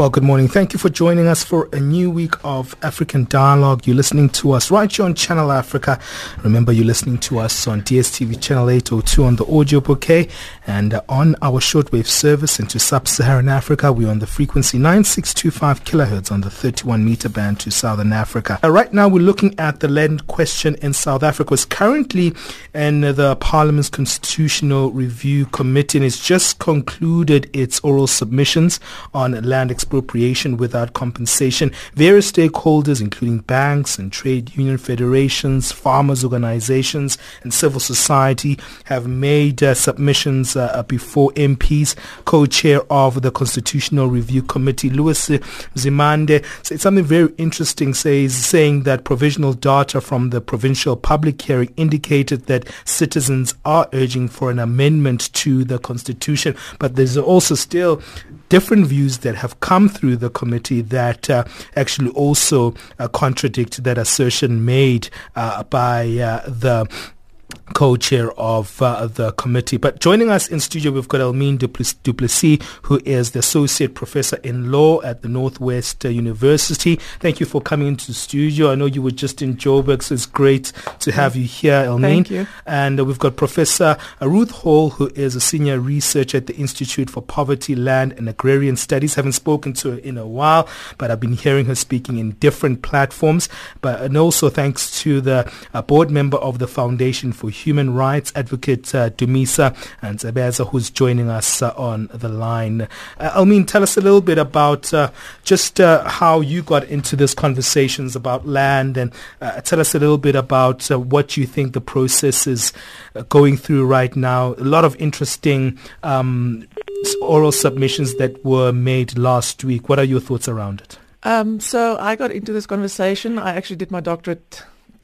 Well, good morning. Thank you for joining us for a new week of African Dialogue. You're listening to us right here on Channel Africa. Remember, you're listening to us on DSTV Channel 802 on the audio bouquet and uh, on our shortwave service into Sub-Saharan Africa. We're on the frequency 9625 kilohertz on the 31 meter band to Southern Africa. Uh, right now, we're looking at the land question in South Africa. It's currently in the Parliament's Constitutional Review Committee and it's just concluded its oral submissions on land expansion expropriation without compensation. Various stakeholders, including banks and trade union federations, farmers organizations, and civil society, have made uh, submissions uh, before MPs. Co-chair of the Constitutional Review Committee, Lewis Nzimande, said something very interesting, says, saying that provisional data from the provincial public hearing indicated that citizens are urging for an amendment to the Constitution, but there's also still different views that have come through the committee that uh, actually also uh, contradict that assertion made uh, by the co-chair of uh, the committee. But joining us in studio, we've got Elmien du Plessis, who is the associate professor in law at the Northwest uh, University. Thank you for coming into the studio. I know you were just in Joburg, so it's great to have you here, Elmien. Thank you. And uh, we've got Professor Ruth Hall, who is a senior researcher at the Institute for Poverty, Land and Agrarian Studies. Haven't spoken to her in a while, but I've been hearing her speaking in different platforms. But and also thanks to the uh, board member of the Foundation for human rights advocate uh, Dumisa Ntsebeza, who's joining us uh, on the line. Uh, Elmien, tell us a little bit about uh, just uh, how you got into these conversations about land and uh, tell us a little bit about uh, what you think the process is going through right now. A lot of interesting um, oral submissions that were made last week. What are your thoughts around it? Um, so I got into this conversation. I actually did my doctorate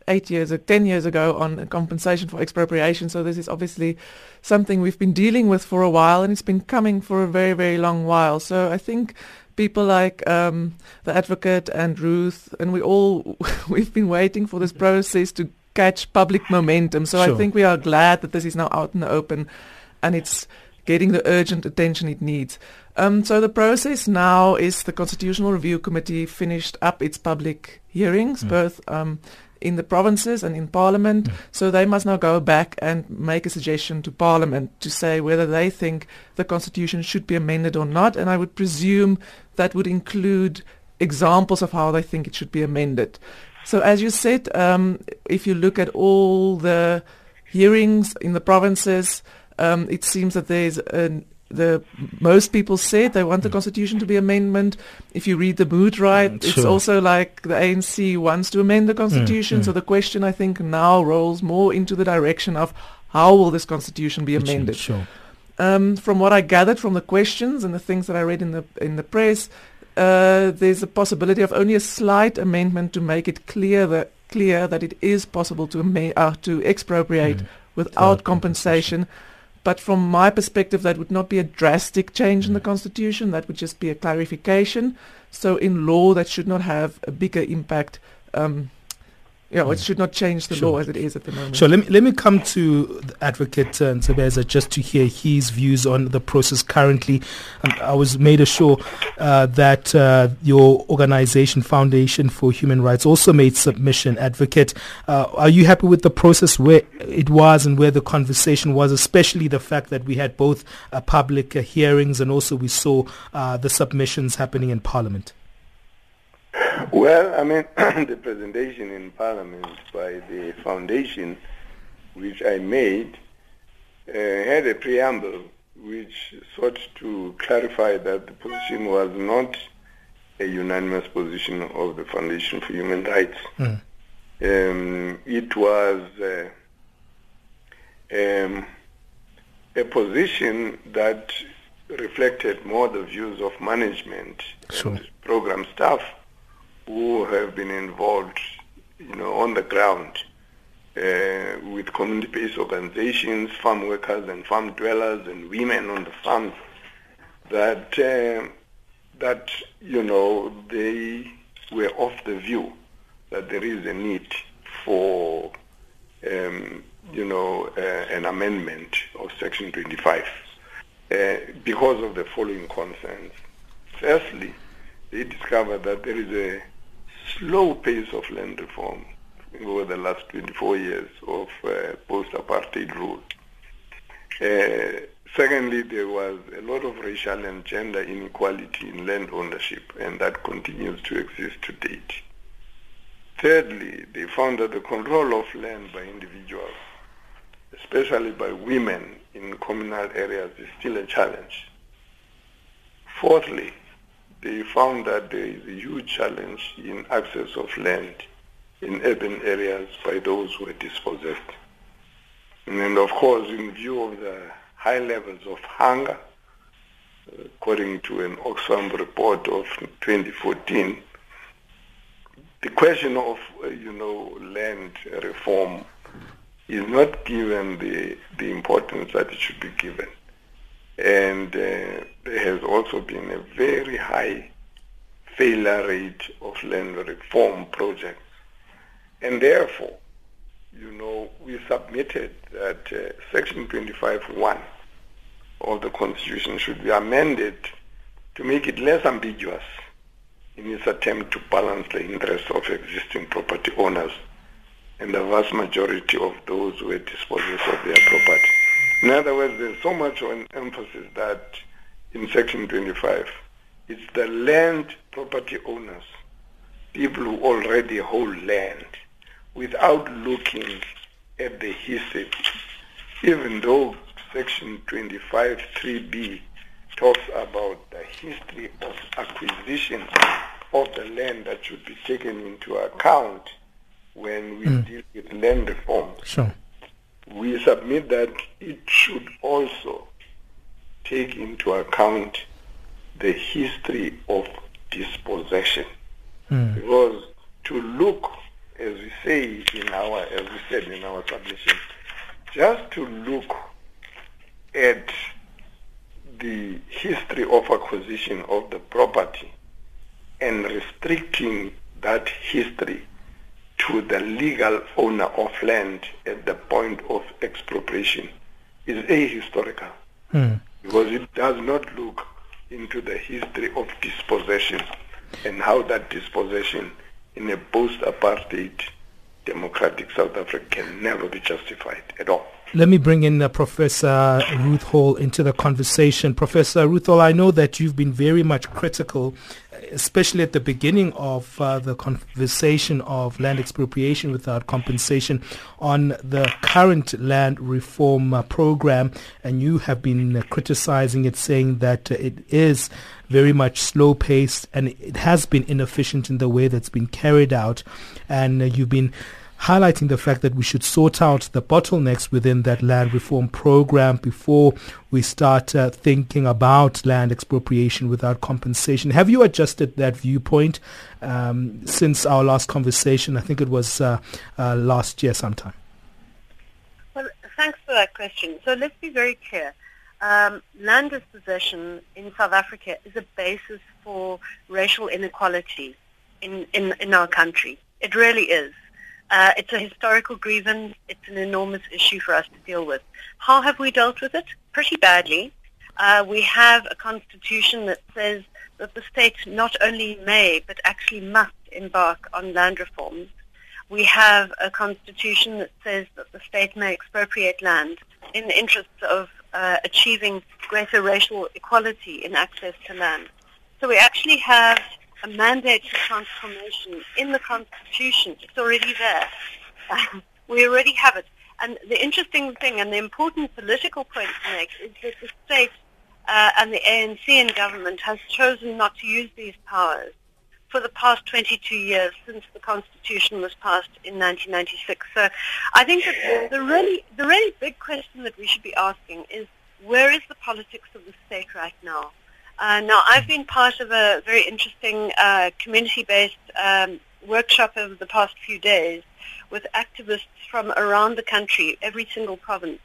eight years, or ten years ago on compensation for expropriation. So this is obviously something we've been dealing with for a while, and it's been coming for a very, very long while. So I think people like um, the advocate and Ruth, and we all we've been waiting for this process to catch public momentum. So sure. I think we are glad that this is now out in the open, and it's getting the urgent attention it needs. Um, so the process now is the Constitutional Review Committee finished up its public hearings, mm. both um, in the provinces and in Parliament. Mm. So they must now go back and make a suggestion to Parliament to say whether they think the Constitution should be amended or not. And I would presume that would include examples of how they think it should be amended. So as you said, um, if you look at all the hearings in the provinces, um, it seems that there's an the most people said they want the hmm. constitution to be amendment. If you read the mood right, mm, it's also like the ANC wants to amend the hmm, constitution. Mm, so the question I think now rolls more into the direction of how will this constitution be amended? Sure. Um, from what I gathered from the questions and the things that I read in the in the press, uh, there's a possibility of only a slight amendment to make it clear that clear that it is possible to ama- uh, to expropriate mm. without compensation. compensation but from my perspective, that would not be a drastic change in the mm. Constitution. That would just be a clarification. So in law, that should not have a bigger impact um, you know, it should not change the Sure. law as it is at the moment. Sure. Let me let me come to the Advocate uh, Ntsebeza just to hear his views on the process currently. Um, I was made sure uh, that uh, your organization, Foundation for Human Rights, also made submission. Advocate, uh, are you happy with the process where it was and where the conversation was, especially the fact that we had both uh, public uh, hearings and also we saw uh, the submissions happening in Parliament? Well, I mean, the presentation in Parliament by the foundation, which I made, uh, had a preamble which sought to clarify that the position was not a unanimous position of the Foundation for Human Rights. Mm. Um, it was uh, um, a position that reflected more the views of management Sure. and program staff who have been involved, you know, on the ground uh, with community-based organizations, farm workers and farm dwellers and women on the farms that uh, that you know they were of the view that there is a need for um, you know uh, an amendment of Section 25 uh, because of the following concerns. Firstly, they discovered that there is a slow pace of land reform over the last 24 years of uh, post-apartheid rule. Uh, secondly, there was a lot of racial and gender inequality in land ownership, and that continues to exist to date. Thirdly, they found that the control of land by individuals, especially by women in communal areas, is still a challenge. Fourthly, they found that there is a huge challenge in access of land in urban areas by those who are dispossessed. And of course, in view of the high levels of hunger, according to an Oxfam report of 2014, the question of, uh, you know, land reform is not given the, the importance that it should be given. And uh, there has also been a very high failure rate of land reform projects. And therefore, you know, we submitted that uh, Section 25.1 of the Constitution should be amended to make it less ambiguous in its attempt to balance the interests of existing property owners and the vast majority of those who are dispossessed of their property. In other words, there's so much emphasis that in Section 25, it's the land property owners, people who already hold land, without looking at the history, even though Section 25.3b talks about the history of acquisition of the land that should be taken into account when we hmm. deal with land reform. Sure. We submit that it should also take into account the history of dispossession. Because to look, as we say in our, as we said in our submission, just to look at the history of acquisition of the property and restricting that history to the legal owner of land at the point of expropriation is ahistorical Mm. Because it does not look into the history of dispossession and how that dispossession in a post-apartheid democratic South Africa can never be justified at all. Let me bring in uh, Professor Ruth Hall into the conversation. Professor Ruth Hall, I know that you've been very much critical, especially at the beginning of uh, the conversation of land expropriation without compensation on the current land reform uh, program, and you have been uh, criticizing it, saying that uh, it is very much slow paced and it has been inefficient in the way that's been carried out, and uh, you've been highlighting the fact that we should sort out the bottlenecks within that land reform program before we start uh, thinking about land expropriation without compensation. Have you adjusted that viewpoint um, since our last conversation? I think it was uh, uh, last year sometime. Well, thanks for that question. So let's be very clear. Um, land dispossession in South Africa is a basis for racial inequality in, in, in our country. It really is. Uh, it's a historical grievance. It's an enormous issue for us to deal with. How have we dealt with it? Pretty badly. Uh, we have a constitution that says that the state not only may, but actually must embark on land reforms. We have a constitution that says that the state may expropriate land in the interests of uh, achieving greater racial equality in access to land. So we actually have a mandate for transformation in the Constitution. It's already there. we already have it. And the interesting thing and the important political point to make is that the state uh, and the ANC in government has chosen not to use these powers for the past 22 years since the Constitution was passed in 1996. So I think that the really, the really big question that we should be asking is where is the politics of the state right now? Uh, now, I've been part of a very interesting uh, community-based um, workshop over the past few days with activists from around the country, every single province.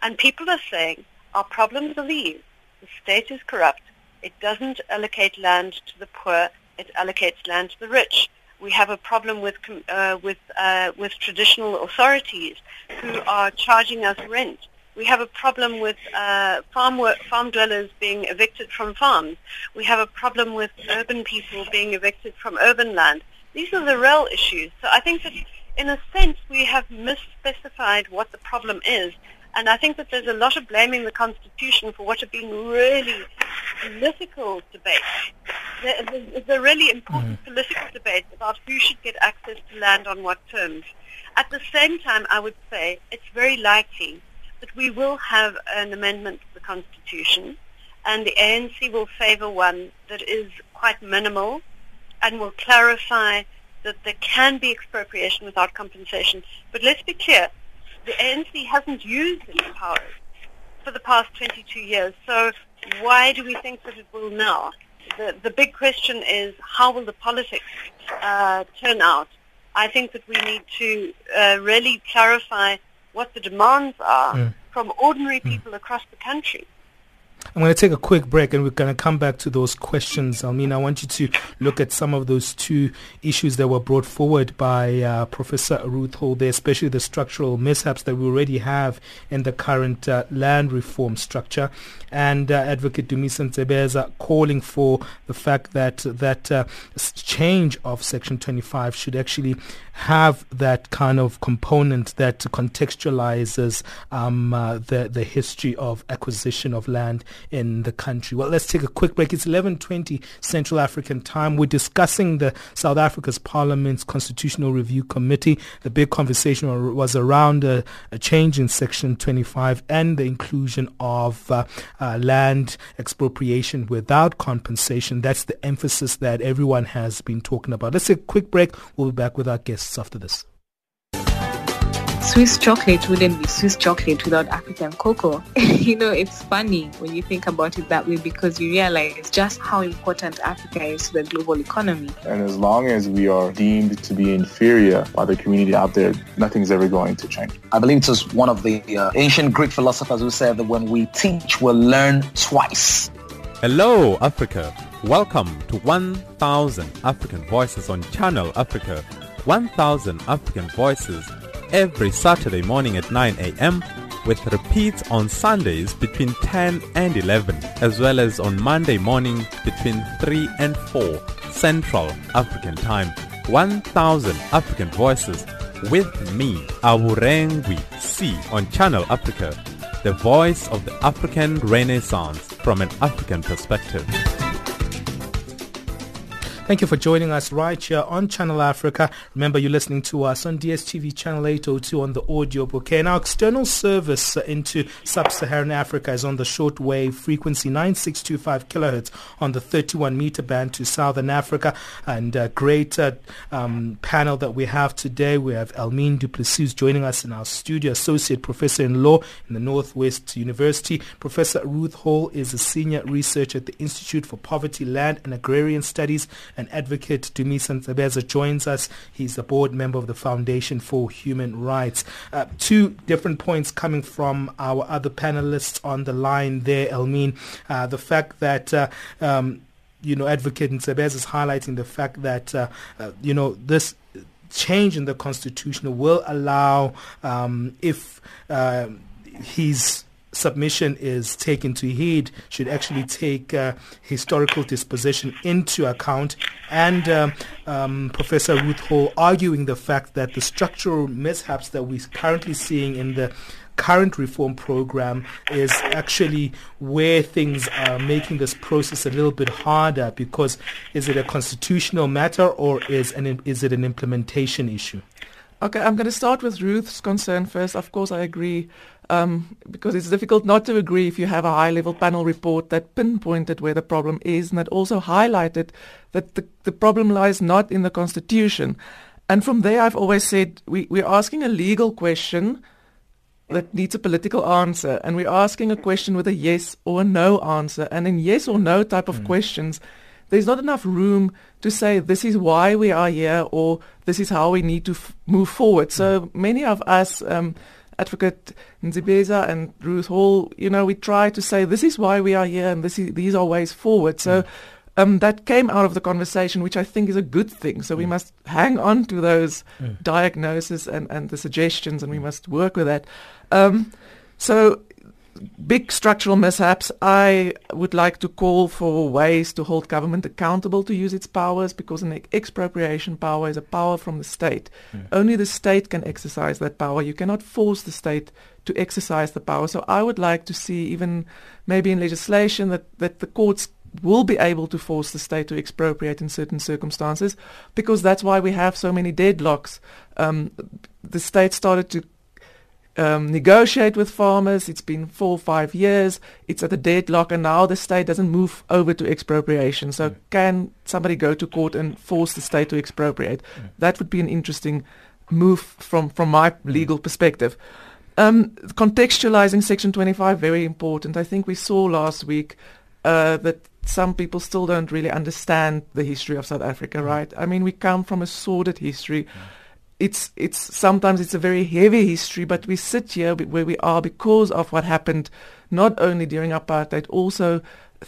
And people are saying, our problems are these. The state is corrupt. It doesn't allocate land to the poor. It allocates land to the rich. We have a problem with, uh, with, uh, with traditional authorities who are charging us rent we have a problem with uh, farm work, farm dwellers being evicted from farms. We have a problem with urban people being evicted from urban land. These are the real issues. So I think that in a sense we have misspecified what the problem is. And I think that there's a lot of blaming the Constitution for what have been really political debates. There's a really important mm-hmm. political debate about who should get access to land on what terms. At the same time, I would say it's very likely that we will have an amendment to the Constitution, and the ANC will favour one that is quite minimal and will clarify that there can be expropriation without compensation. But let's be clear, the ANC hasn't used its powers for the past 22 years, so why do we think that it will now? The, the big question is how will the politics uh, turn out? I think that we need to uh, really clarify what the demands are mm. from ordinary mm. people mm. across the country. I'm going to take a quick break and we're going to come back to those questions. I mean, I want you to look at some of those two issues that were brought forward by uh, Professor Ruth Hall there, especially the structural mishaps that we already have in the current uh, land reform structure. And uh, Advocate Dumisani Ntsebeza calling for the fact that that uh, change of Section 25 should actually have that kind of component that contextualizes um, uh, the, the history of acquisition of land in the country. Well, let's take a quick break. It's 11:20 Central African Time. We're discussing the South Africa's Parliament's Constitutional Review Committee. The big conversation was around a, a change in Section 25 and the inclusion of uh, uh, land expropriation without compensation. That's the emphasis that everyone has been talking about. Let's take a quick break. We'll be back with our guests after this. Swiss chocolate wouldn't be Swiss chocolate without African cocoa. you know, it's funny when you think about it that way because you realize just how important Africa is to the global economy. And as long as we are deemed to be inferior by the community out there, nothing's ever going to change. I believe it was one of the uh, ancient Greek philosophers who said that when we teach, we'll learn twice. Hello, Africa. Welcome to 1000 African Voices on Channel Africa. 1000 African Voices every Saturday morning at 9 a.m. with repeats on Sundays between 10 and 11 as well as on Monday morning between 3 and 4 Central African Time. 1000 African Voices with me, Awurengwi C on Channel Africa, the voice of the African Renaissance from an African perspective. Thank you for joining us right here on Channel Africa. Remember, you're listening to us on DSTV channel 802 on the audio bouquet. And our external service into sub-Saharan Africa is on the shortwave frequency 9625 kilohertz on the 31 meter band to Southern Africa. And a great uh, um, panel that we have today. We have Elmien du Plessis joining us in our studio, Associate Professor in Law in the Northwest University. Professor Ruth Hall is a Senior Researcher at the Institute for Poverty, Land and Agrarian Studies and advocate Dumisani Ntsebeza joins us. He's a board member of the Foundation for Human Rights. Uh, two different points coming from our other panelists on the line there, Elmien. Uh, the fact that uh, um, you know, Advocate Ntsebeza is highlighting the fact that, uh, uh, you know, this change in the constitution will allow, um, if uh, his submission is taken to heed should actually take uh, historical disposition into account and um, um, Professor Ruth Hall arguing the fact that the structural mishaps that we're currently seeing in the current reform program is actually where things are making this process a little bit harder because is it a constitutional matter or is an is it an implementation issue? Okay, I'm going to start with Ruth's concern first. Of course, I agree um, because it's difficult not to agree if you have a high-level panel report that pinpointed where the problem is and that also highlighted that the, the problem lies not in the Constitution. And from there, I've always said we, we're asking a legal question that needs a political answer, and we're asking a question with a yes or a no answer. And in yes or no type of mm. questions, there's not enough room to say this is why we are here or this is how we need to f- move forward. So mm. many of us, um, Advocate Ntsebeza and Ruth Hall, you know, we try to say this is why we are here and this is, these are ways forward. So mm. um, that came out of the conversation, which I think is a good thing. So mm. we must hang on to those mm. diagnoses and, and the suggestions and we must work with that. Um, so big structural mishaps, I would like to call for ways to hold government accountable to use its powers because an expropriation power is a power from the state. Only the state can exercise that power. You cannot force the state to exercise the power. So I would like to see even maybe in legislation that, that the courts will be able to force the state to expropriate in certain circumstances because that's why we have so many deadlocks. Um, the state started to um, negotiate with farmers. It's been four or five years. It's at a deadlock, and now the state doesn't move over to expropriation. So, mm. can somebody go to court and force the state to expropriate? Mm. That would be an interesting move from from my legal perspective. Um, contextualizing Section 25 very important. I think we saw last week uh, that some people still don't really understand the history of South Africa. Mm. Right? I mean, we come from a sordid history. Mm it's it's sometimes it's a very heavy history, but we sit here where we are because of what happened, not only during apartheid, also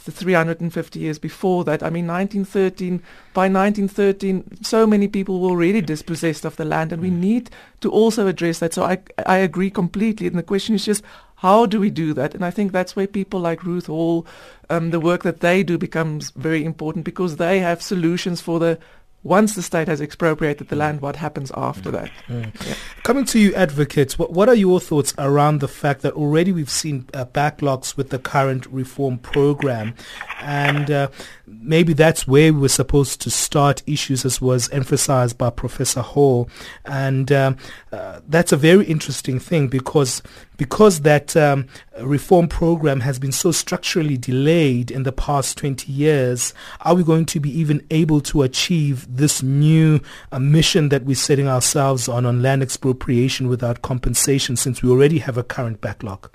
the 350 years before that. I mean, 1913. By 1913, so many people were already dispossessed of the land, and we mm. need to also address that. So I I agree completely. And the question is just how do we do that? And I think that's where people like Ruth Hall, um, the work that they do becomes very important because they have solutions for the once the state has expropriated the land, what happens after that? Mm. Yeah. Coming to you, advocates, what, what are your thoughts around the fact that already we've seen uh, backlogs with the current reform program, and uh, maybe that's where we were supposed to start issues, as was emphasized by Professor Hall, and um, uh, that's a very interesting thing because because that um, reform program has been so structurally delayed in the past 20 years, are we going to be even able to achieve this new uh, mission that we're setting ourselves on on land expropriation without compensation since we already have a current backlog?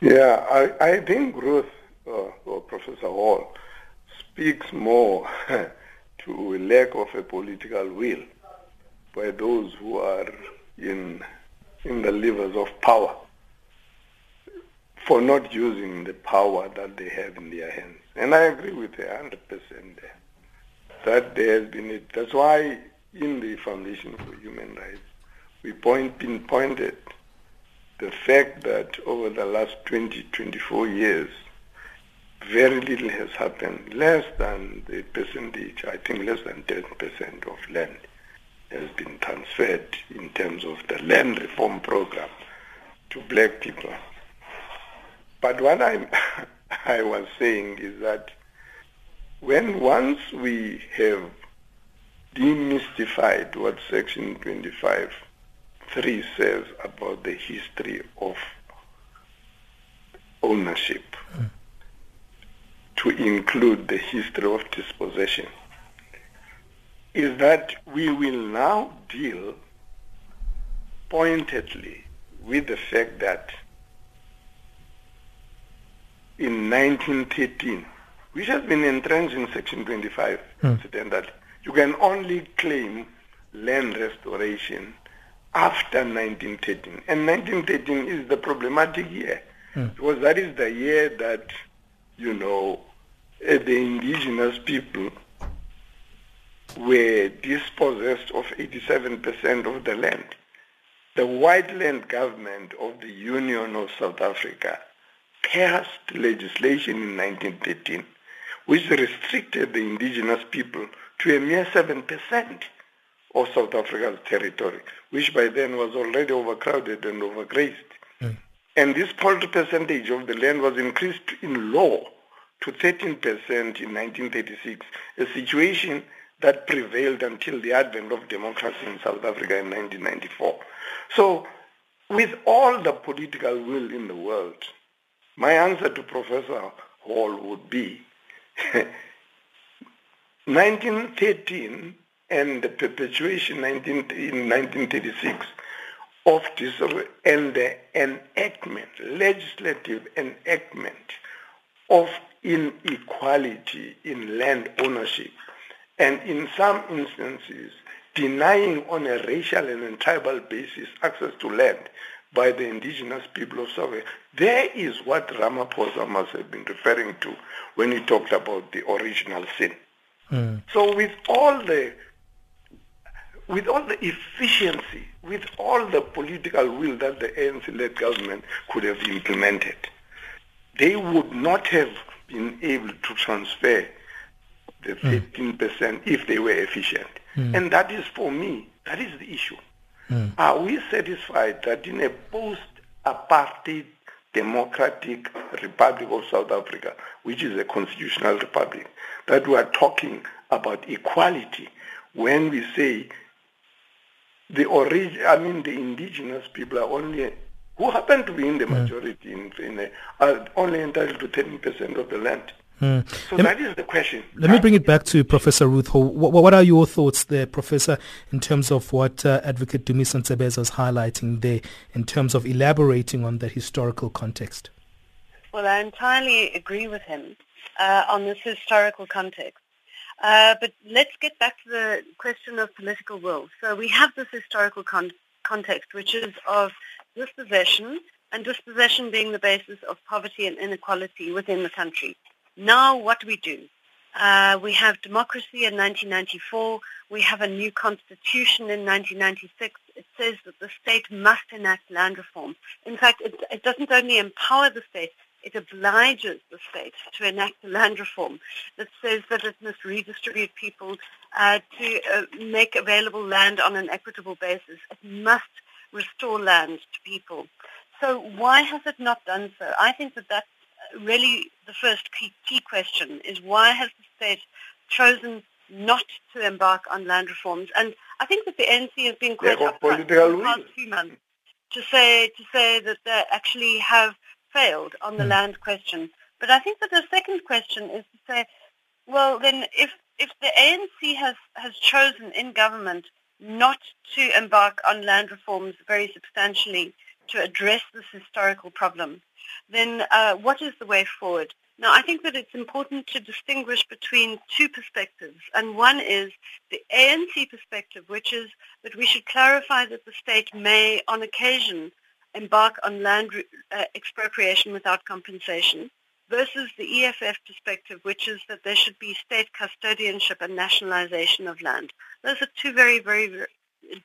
Yeah, I, I think Ruth uh, or Professor Hall speaks more to a lack of a political will by those who are in in the levers of power for not using the power that they have in their hands. And I agree with her 100% there. That there has been, it. that's why in the Foundation for Human Rights, we point, pinpointed the fact that over the last 20, 24 years, very little has happened, less than the percentage, I think less than 10% of land has been transferred in terms of the land reform program to black people. But what I, I was saying is that when once we have demystified what Section 25 3 says about the history of ownership. To include the history of dispossession, is that we will now deal pointedly with the fact that in 1913, which has been entrenched in Section 25, hmm. incidentally, you can only claim land restoration after 1913. And 1913 is the problematic year, hmm. because that is the year that, you know, the indigenous people were dispossessed of 87% of the land. The white land government of the Union of South Africa passed legislation in 1913 which restricted the indigenous people to a mere 7% of South Africa's territory, which by then was already overcrowded and overgrazed. Mm. And this paltry percentage of the land was increased in law to 13% in 1936, a situation that prevailed until the advent of democracy in South Africa in 1994. So with all the political will in the world, my answer to Professor Hall would be 1913 and the perpetuation 19, in 1936 of this and the enactment, legislative enactment of inequality in land ownership and in some instances denying on a racial and tribal basis access to land by the indigenous people of South Africa. There is what Ramaphosa must have been referring to when he talked about the original sin. Mm. So with all the with all the efficiency, with all the political will that the ANC-led government could have implemented, they would not have been able to transfer the 15% mm. if they were efficient. Mm. And that is, for me, that is the issue. Mm. Are we satisfied that in a post-apartheid democratic Republic of South Africa, which is a constitutional republic, that we are talking about equality when we say the origin, I mean the indigenous people are only who happen to be in the hmm. majority in, in a, are only entitled to 10% of the land. Mm. So let that me, is the question. Let me bring it back to Professor Ruth Hall. What, what, are your thoughts there, Professor, in terms of what uh, Advocate Dumisa Ntsebeza is highlighting there in terms of elaborating on the historical context? Well, I entirely agree with him uh, on this historical context. Uh, but let's get back to the question of political will. So we have this historical con- context, which is of dispossession, and dispossession being the basis of poverty and inequality within the country. Now what do we do? Uh, we have democracy in 1994. We have a new constitution in 1996. It says that the state must enact land reform. In fact, it, it doesn't only empower the state, it obliges the state to enact land reform that says that it must redistribute people uh, to uh, make available land on an equitable basis. It must restore land to people. So why has it not done so? I think that that's really the first key, key question is why has the state chosen not to embark on land reforms? And I think that the ANC has been quite upfront in the past few months to say to say that they actually have failed on the mm. land question. But I think that the second question is to say, well, then if if the ANC has has chosen in government not to embark on land reforms very substantially to address this historical problem, then uh, what is the way forward? Now, I think that it's important to distinguish between two perspectives. And one is the ANC perspective, which is that we should clarify that the state may, on occasion, embark on land uh, expropriation without compensation, versus the EFF perspective, which is that there should be state custodianship and nationalization of land. Those are two very, very, very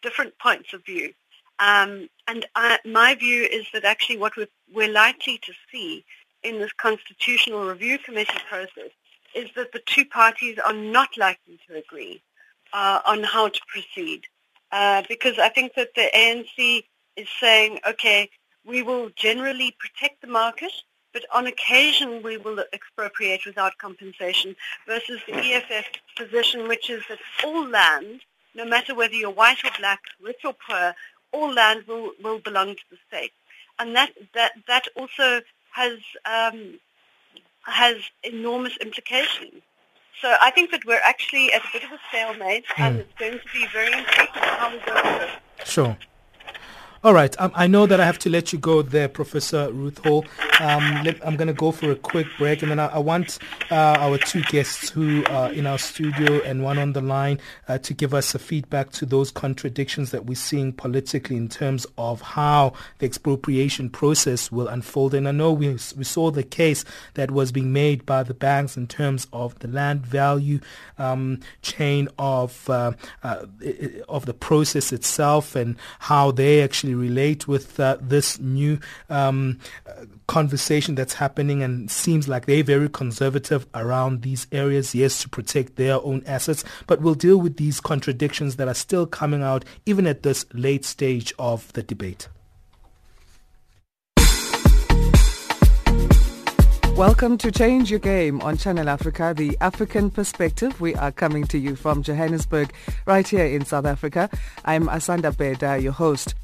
different points of view. Um, and I, my view is that actually what we're, we're likely to see in this constitutional review committee process is that the two parties are not likely to agree uh, on how to proceed. Uh, because I think that the ANC is saying, okay, we will generally protect the market, but on occasion we will expropriate without compensation, versus the EFF position, which is that all land, no matter whether you're white or black, rich or poor, all land will, will belong to the state. And that, that, that also has, um, has enormous implications. So I think that we're actually at a bit of a stalemate, mm. and it's going to be very important how we go Sure. All right. Um, I know that I have to let you go there, Professor Ruth Hall. Um, let, I'm going to go for a quick break, and then I, I want uh, our two guests who are in our studio and one on the line uh, to give us a feedback to those contradictions that we're seeing politically in terms of how the expropriation process will unfold. And I know we, we saw the case that was being made by the banks in terms of the land value um, chain of uh, uh of the process itself and how they actually relate with uh, this new um, conversation that's happening and seems like they're very conservative around these areas, yes, to protect their own assets, but we'll deal with these contradictions that are still coming out even at this late stage of the debate. Welcome to Change Your Game on Channel Africa, the African perspective. We are coming to you from Johannesburg, right here in South Africa. I'm Asanda Beda, your host.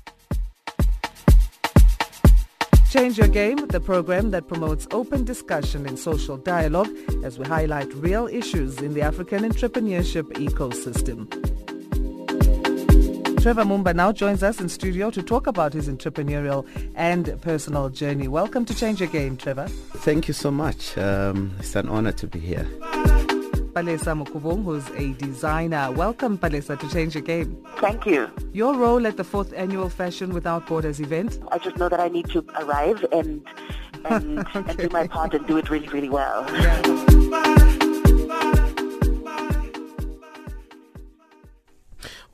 Change Your Game, the program that promotes open discussion and social dialogue as we highlight real issues in the African entrepreneurship ecosystem. Trevor Mumba now joins us in studio to talk about his entrepreneurial and personal journey. Welcome to Change Your Game, Trevor. Thank you so much. Um, it's an honor to be here. Palesa Mukubung, who's a designer. Welcome, Palesa, to Change Your Game. Thank you. Your role at the fourth annual Fashion Without Borders event? I just know that I need to arrive and and, okay. and do my part and do it really, really well. Yeah.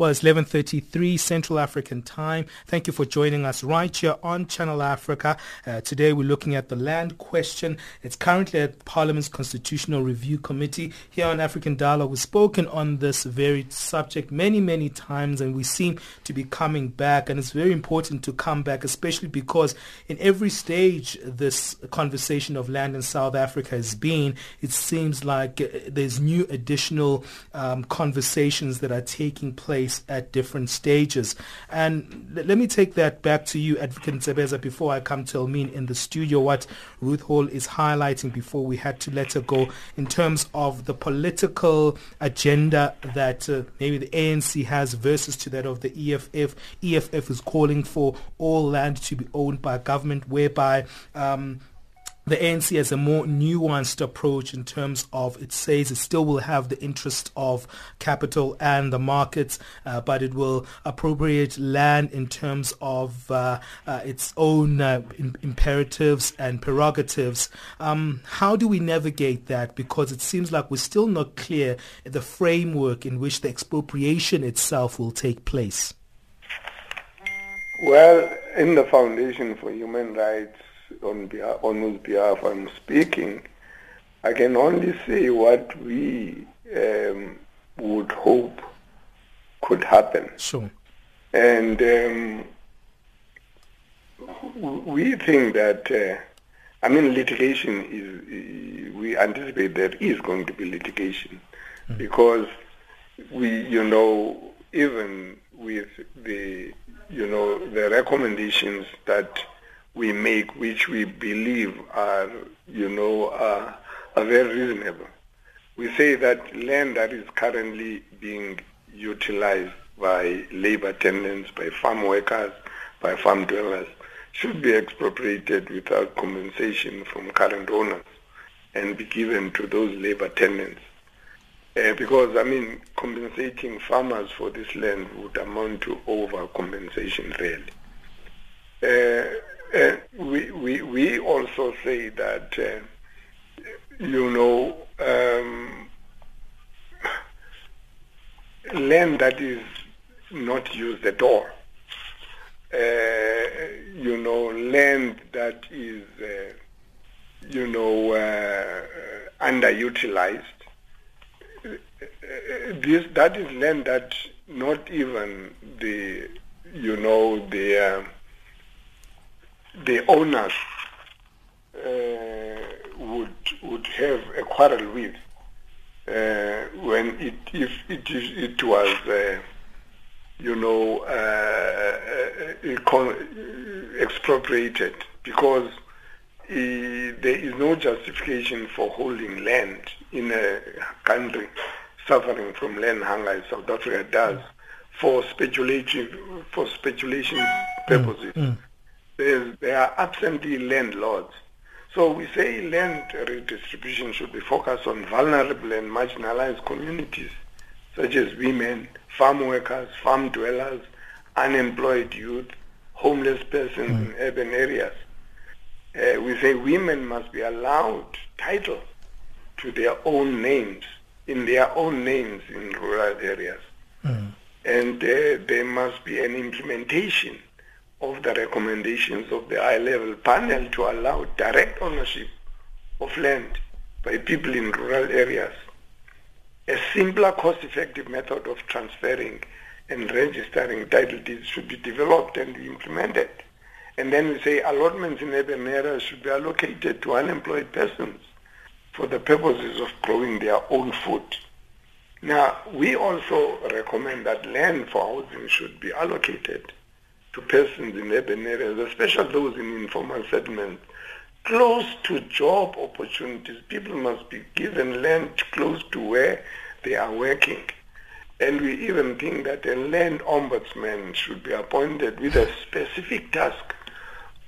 Well, it's 11.33 Central African time. Thank you for joining us right here on Channel Africa. Uh, today we're looking at the land question. It's currently at Parliament's Constitutional Review Committee. Here on African Dialogue, we've spoken on this very subject many, many times and we seem to be coming back. And it's very important to come back, especially because in every stage this conversation of land in South Africa has been, it seems like uh, there's new additional um, conversations that are taking place at different stages. And let me take that back to you, Advocate Ntsebeza, before I come to Elmien in the studio, what Ruth Hall is highlighting before we had to let her go in terms of the political agenda that uh, maybe the ANC has versus to that of the EFF. EFF is calling for all land to be owned by government, whereby um, the ANC has a more nuanced approach in terms of it says it still will have the interest of capital and the markets, uh, but it will appropriate land in terms of uh, uh, its own uh, imperatives and prerogatives. Um, how do we navigate that? Because it seems like we're still not clear the framework in which the expropriation itself will take place. Well, in the Foundation for Human Rights, on, behalf, on whose behalf I'm speaking, I can only say what we um, would hope could happen. Sure. And um, we think that, uh, I mean, litigation is, we anticipate there is going to be litigation mm. because we, you know, even with the, you know, the recommendations that we make, which we believe are, you know, uh, are very reasonable. We say that land that is currently being utilized by labor tenants, by farm workers, by farm dwellers, should be expropriated without compensation from current owners and be given to those labor tenants. Uh, because, I mean, compensating farmers for this land would amount to overcompensation, really. Uh, uh, we, we, we also say that, uh, you know, um, land that is not used at all, uh, you know, land that is, uh, you know, uh, underutilized, this, that is land that not even the, you know, the the owners uh, would would have a quarrel with uh, when it if it is it was uh, you know uh, uh, expropriated because there is no justification for holding land in a country suffering from land hunger as South Africa does for speculation for speculation purposes. Mm. There's, there are absentee landlords. So we say land redistribution should be focused on vulnerable and marginalized communities, such as women, farm workers, farm dwellers, unemployed youth, homeless persons in urban areas. Uh, we say women must be allowed title to their own names, in their own names in rural areas. And uh, there must be an implementation of the recommendations of the high-level panel to allow direct ownership of land by people in rural areas. A simpler, cost-effective method of transferring and registering title deeds should be developed and implemented. And then we say allotments in urban areas should be allocated to unemployed persons for the purposes of growing their own food. Now, we also recommend that land for housing should be allocated to persons in urban areas, especially those in informal settlements, close to job opportunities. People must be given land close to where they are working. And we even think that a land ombudsman should be appointed with a specific task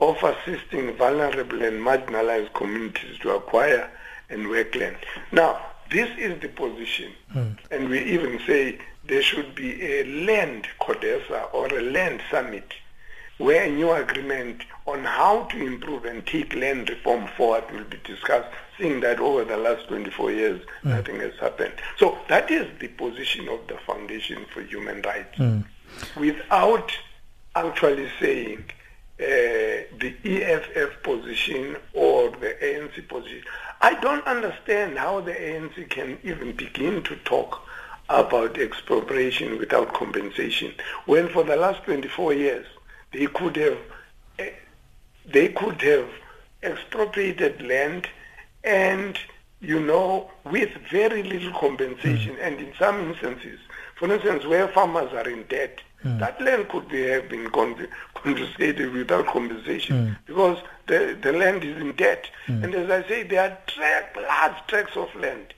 of assisting vulnerable and marginalized communities to acquire and work land. Now, this is the position. Hmm. And we even say there should be a land CODESA or a land summit where a new agreement on how to improve and take land reform forward will be discussed, seeing that over the last 24 years nothing has happened. So that is the position of the Foundation for Human Rights. Without actually saying uh, the EFF position or the ANC position, I don't understand how the ANC can even begin to talk about expropriation without compensation. When for the last 24 years they could have eh, they could have expropriated land and you know with very little compensation. Hmm. And in some instances for instance where farmers are in debt hmm. that land could be have been confiscated without compensation hmm. because the, the land is in debt. And as I say there are large tracts of land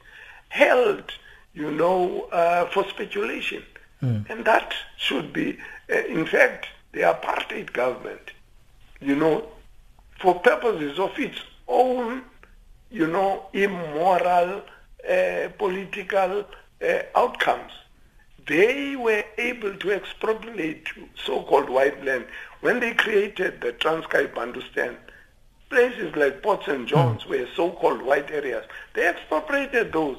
held you know uh, for speculation and that should be uh, in fact the apartheid government you know for purposes of its own you know, immoral uh, political uh, outcomes. They were able to expropriate so-called white land when they created the Transkei Bantustan. Places like Port St. John's were so-called white areas. They expropriated those,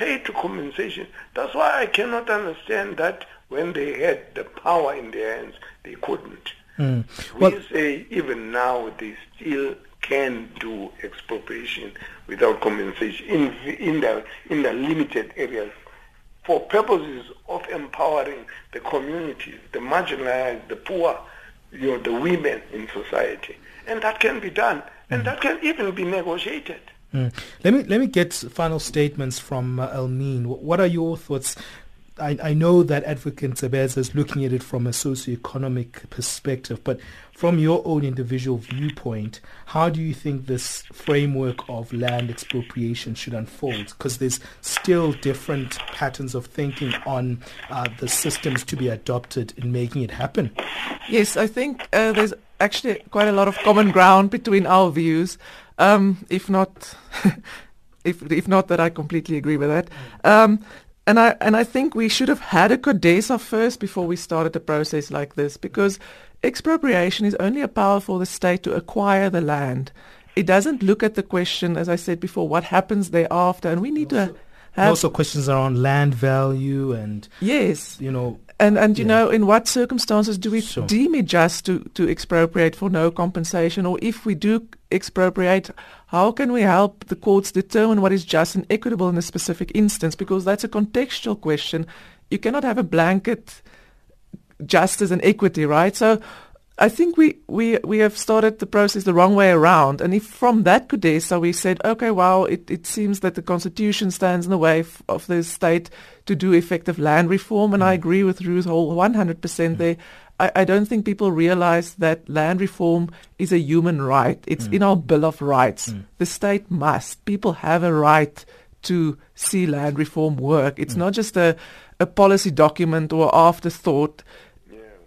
paid to compensation. That's why I cannot understand that when they had the power in their hands, they couldn't. Mm. We say even now they still can do expropriation without compensation in in the in the limited areas for purposes of empowering the communities, the marginalized, the poor, you know, the women in society, and that can be done, and that can even be negotiated. Mm. Let me let me get final statements from uh, Elmien. Wh- What are your thoughts? I, I know that Advocate Ntsebeza is looking at it from a socio-economic perspective, but from your own individual viewpoint, how do you think this framework of land expropriation should unfold? Because there's still different patterns of thinking on uh, the systems to be adopted in making it happen. Yes, I think uh, there's actually quite a lot of common ground between our views, um, if not, if if not that I completely agree with that. Um, and I and I think we should have had a CODESA first before we started a process like this, because expropriation is only a power for the state to acquire the land. It doesn't look at the question, as I said before, what happens thereafter, and we need to have also questions around land value and yes, you know and and you Yeah. know, in what circumstances do we Sure. deem it just to, to expropriate for no compensation? Or if we do expropriate, how can we help the courts determine what is just and equitable in a specific instance? Because that's a contextual question. You cannot have a blanket justice and equity, right? So I think we, we, we have started the process the wrong way around. And if from that CODESA we said, okay, well, it, it seems that the constitution stands in the way f- of the state to do effective land reform, and I mm. agree with Ruth Hall 100% mm. there. I, I don't think people realize that land reform is a human right. It's mm. in our Bill of Rights. The state must. People have a right to see land reform work. It's not just a a policy document or afterthought.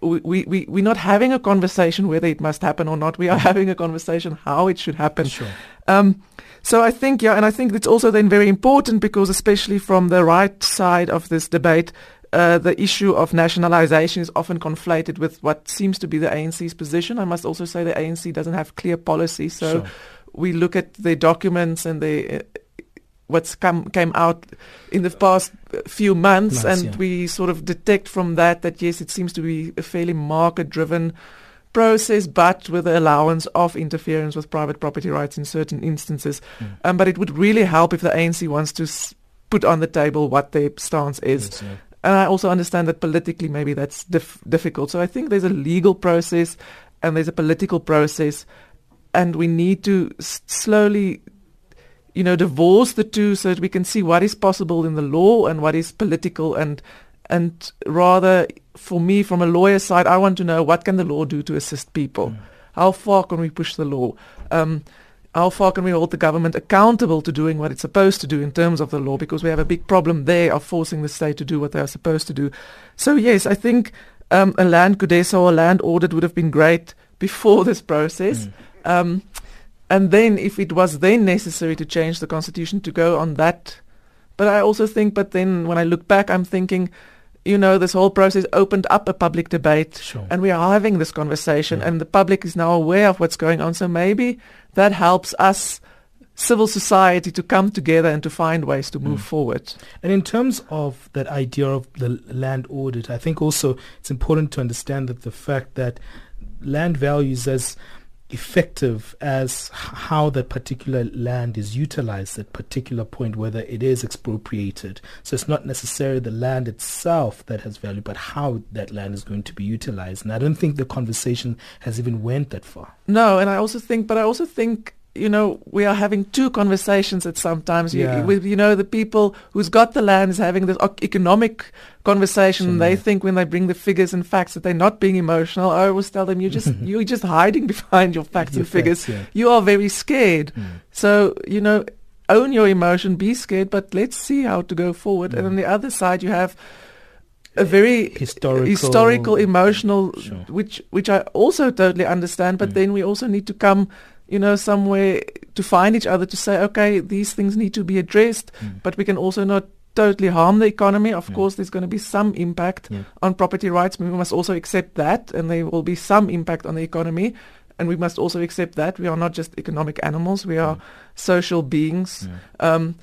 We, we, we, we're not having a conversation whether it must happen or not. We are having a conversation how it should happen. Sure. Um, so I think, yeah, and I think it's also then very important because especially from the right side of this debate, uh, the issue of nationalization is often conflated with what seems to be the ANC's position. I must also say the ANC doesn't have clear policy. So Sure. we look at the documents and the uh, what's come came out in the past few months, Months, and yeah. we sort of detect from that that yes, it seems to be a fairly market-driven process, but with the allowance of interference with private property rights in certain instances. Mm. Um, but it would really help if the ANC wants to s- put on the table what their stance is. Yes, yeah. And I also understand that politically maybe that's dif- difficult. So I think there's a legal process and there's a political process, and we need to s- slowly, you know, divorce the two so that we can see what is possible in the law and what is political. And and rather, for me, from a lawyer side, I want to know what can the law do to assist people. How far can we push the law? Um, how far can we hold the government accountable to doing what it's supposed to do in terms of the law? Because we have a big problem there of forcing the state to do what they are supposed to do. So yes, I think um, a land CODESA or a land audit would have been great before this process. Um, and then if it was then necessary to change the constitution to go on that. But I also think, but then when I look back, I'm thinking, you know, this whole process opened up a public debate Sure. and we are having this conversation and the public is now aware of what's going on. So maybe that helps us, civil society, to come together and to find ways to move mm. forward. And in terms of that idea of the land audit, I think also it's important to understand that the fact that land values as effective as how that particular land is utilized at particular point, whether it is expropriated. So it's not necessarily the land itself that has value, but how that land is going to be utilized. And I don't think the conversation has even went that far. No, and I also think, but I also think, you know, we are having two conversations at sometimes. You, with, you know, the people who's got the land is having this economic conversation. They think when they bring the figures and facts that they're not being emotional. I always tell them, you just, you're just hiding behind your facts Your and figures. facts, yeah. You are very scared. Mm. So, you know, own your emotion, be scared, but let's see how to go forward. And mm. on the other side, you have a very Historical- historical emotional Sure. which which I also totally understand but mm. then we also need to come you know somewhere to find each other to say okay these things need to be addressed but we can also not totally harm the economy of course there's going to be some impact Yeah. on property rights we must also accept that and there will be some impact on the economy and we must also accept that we are not just economic animals we are social beings um,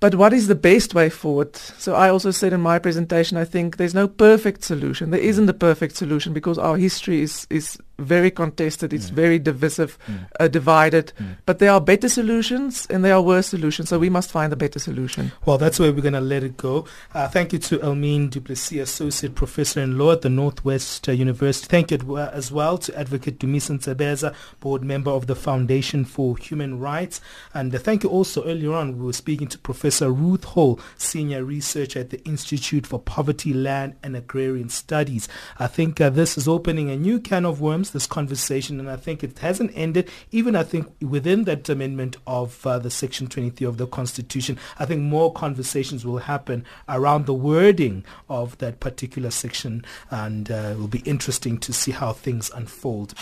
but what is the best way forward? So I also said in my presentation, I think there's no perfect solution. There isn't a perfect solution because our history is, is very contested. It's very divisive, uh, divided. But there are better solutions and there are worse solutions. So we must find a better solution. Well, that's where we're going to let it go. Uh, thank you to Elmien du Plessis, Associate Professor in Law at the Northwest uh, University. Thank you as well to Advocate Dumisa Ntsebeza, Board Member of the Foundation for Human Rights. And uh, thank you also earlier on, we were speaking to Professor Ruth Hall, Senior Researcher at the Institute for Poverty, Land and Agrarian Studies. I think uh, this is opening a new can of worms, this conversation, and I think it hasn't ended. Even I think within that amendment of uh, the Section 23 of the Constitution, I think more conversations will happen around the wording of that particular section, and uh, it will be interesting to see how things unfold.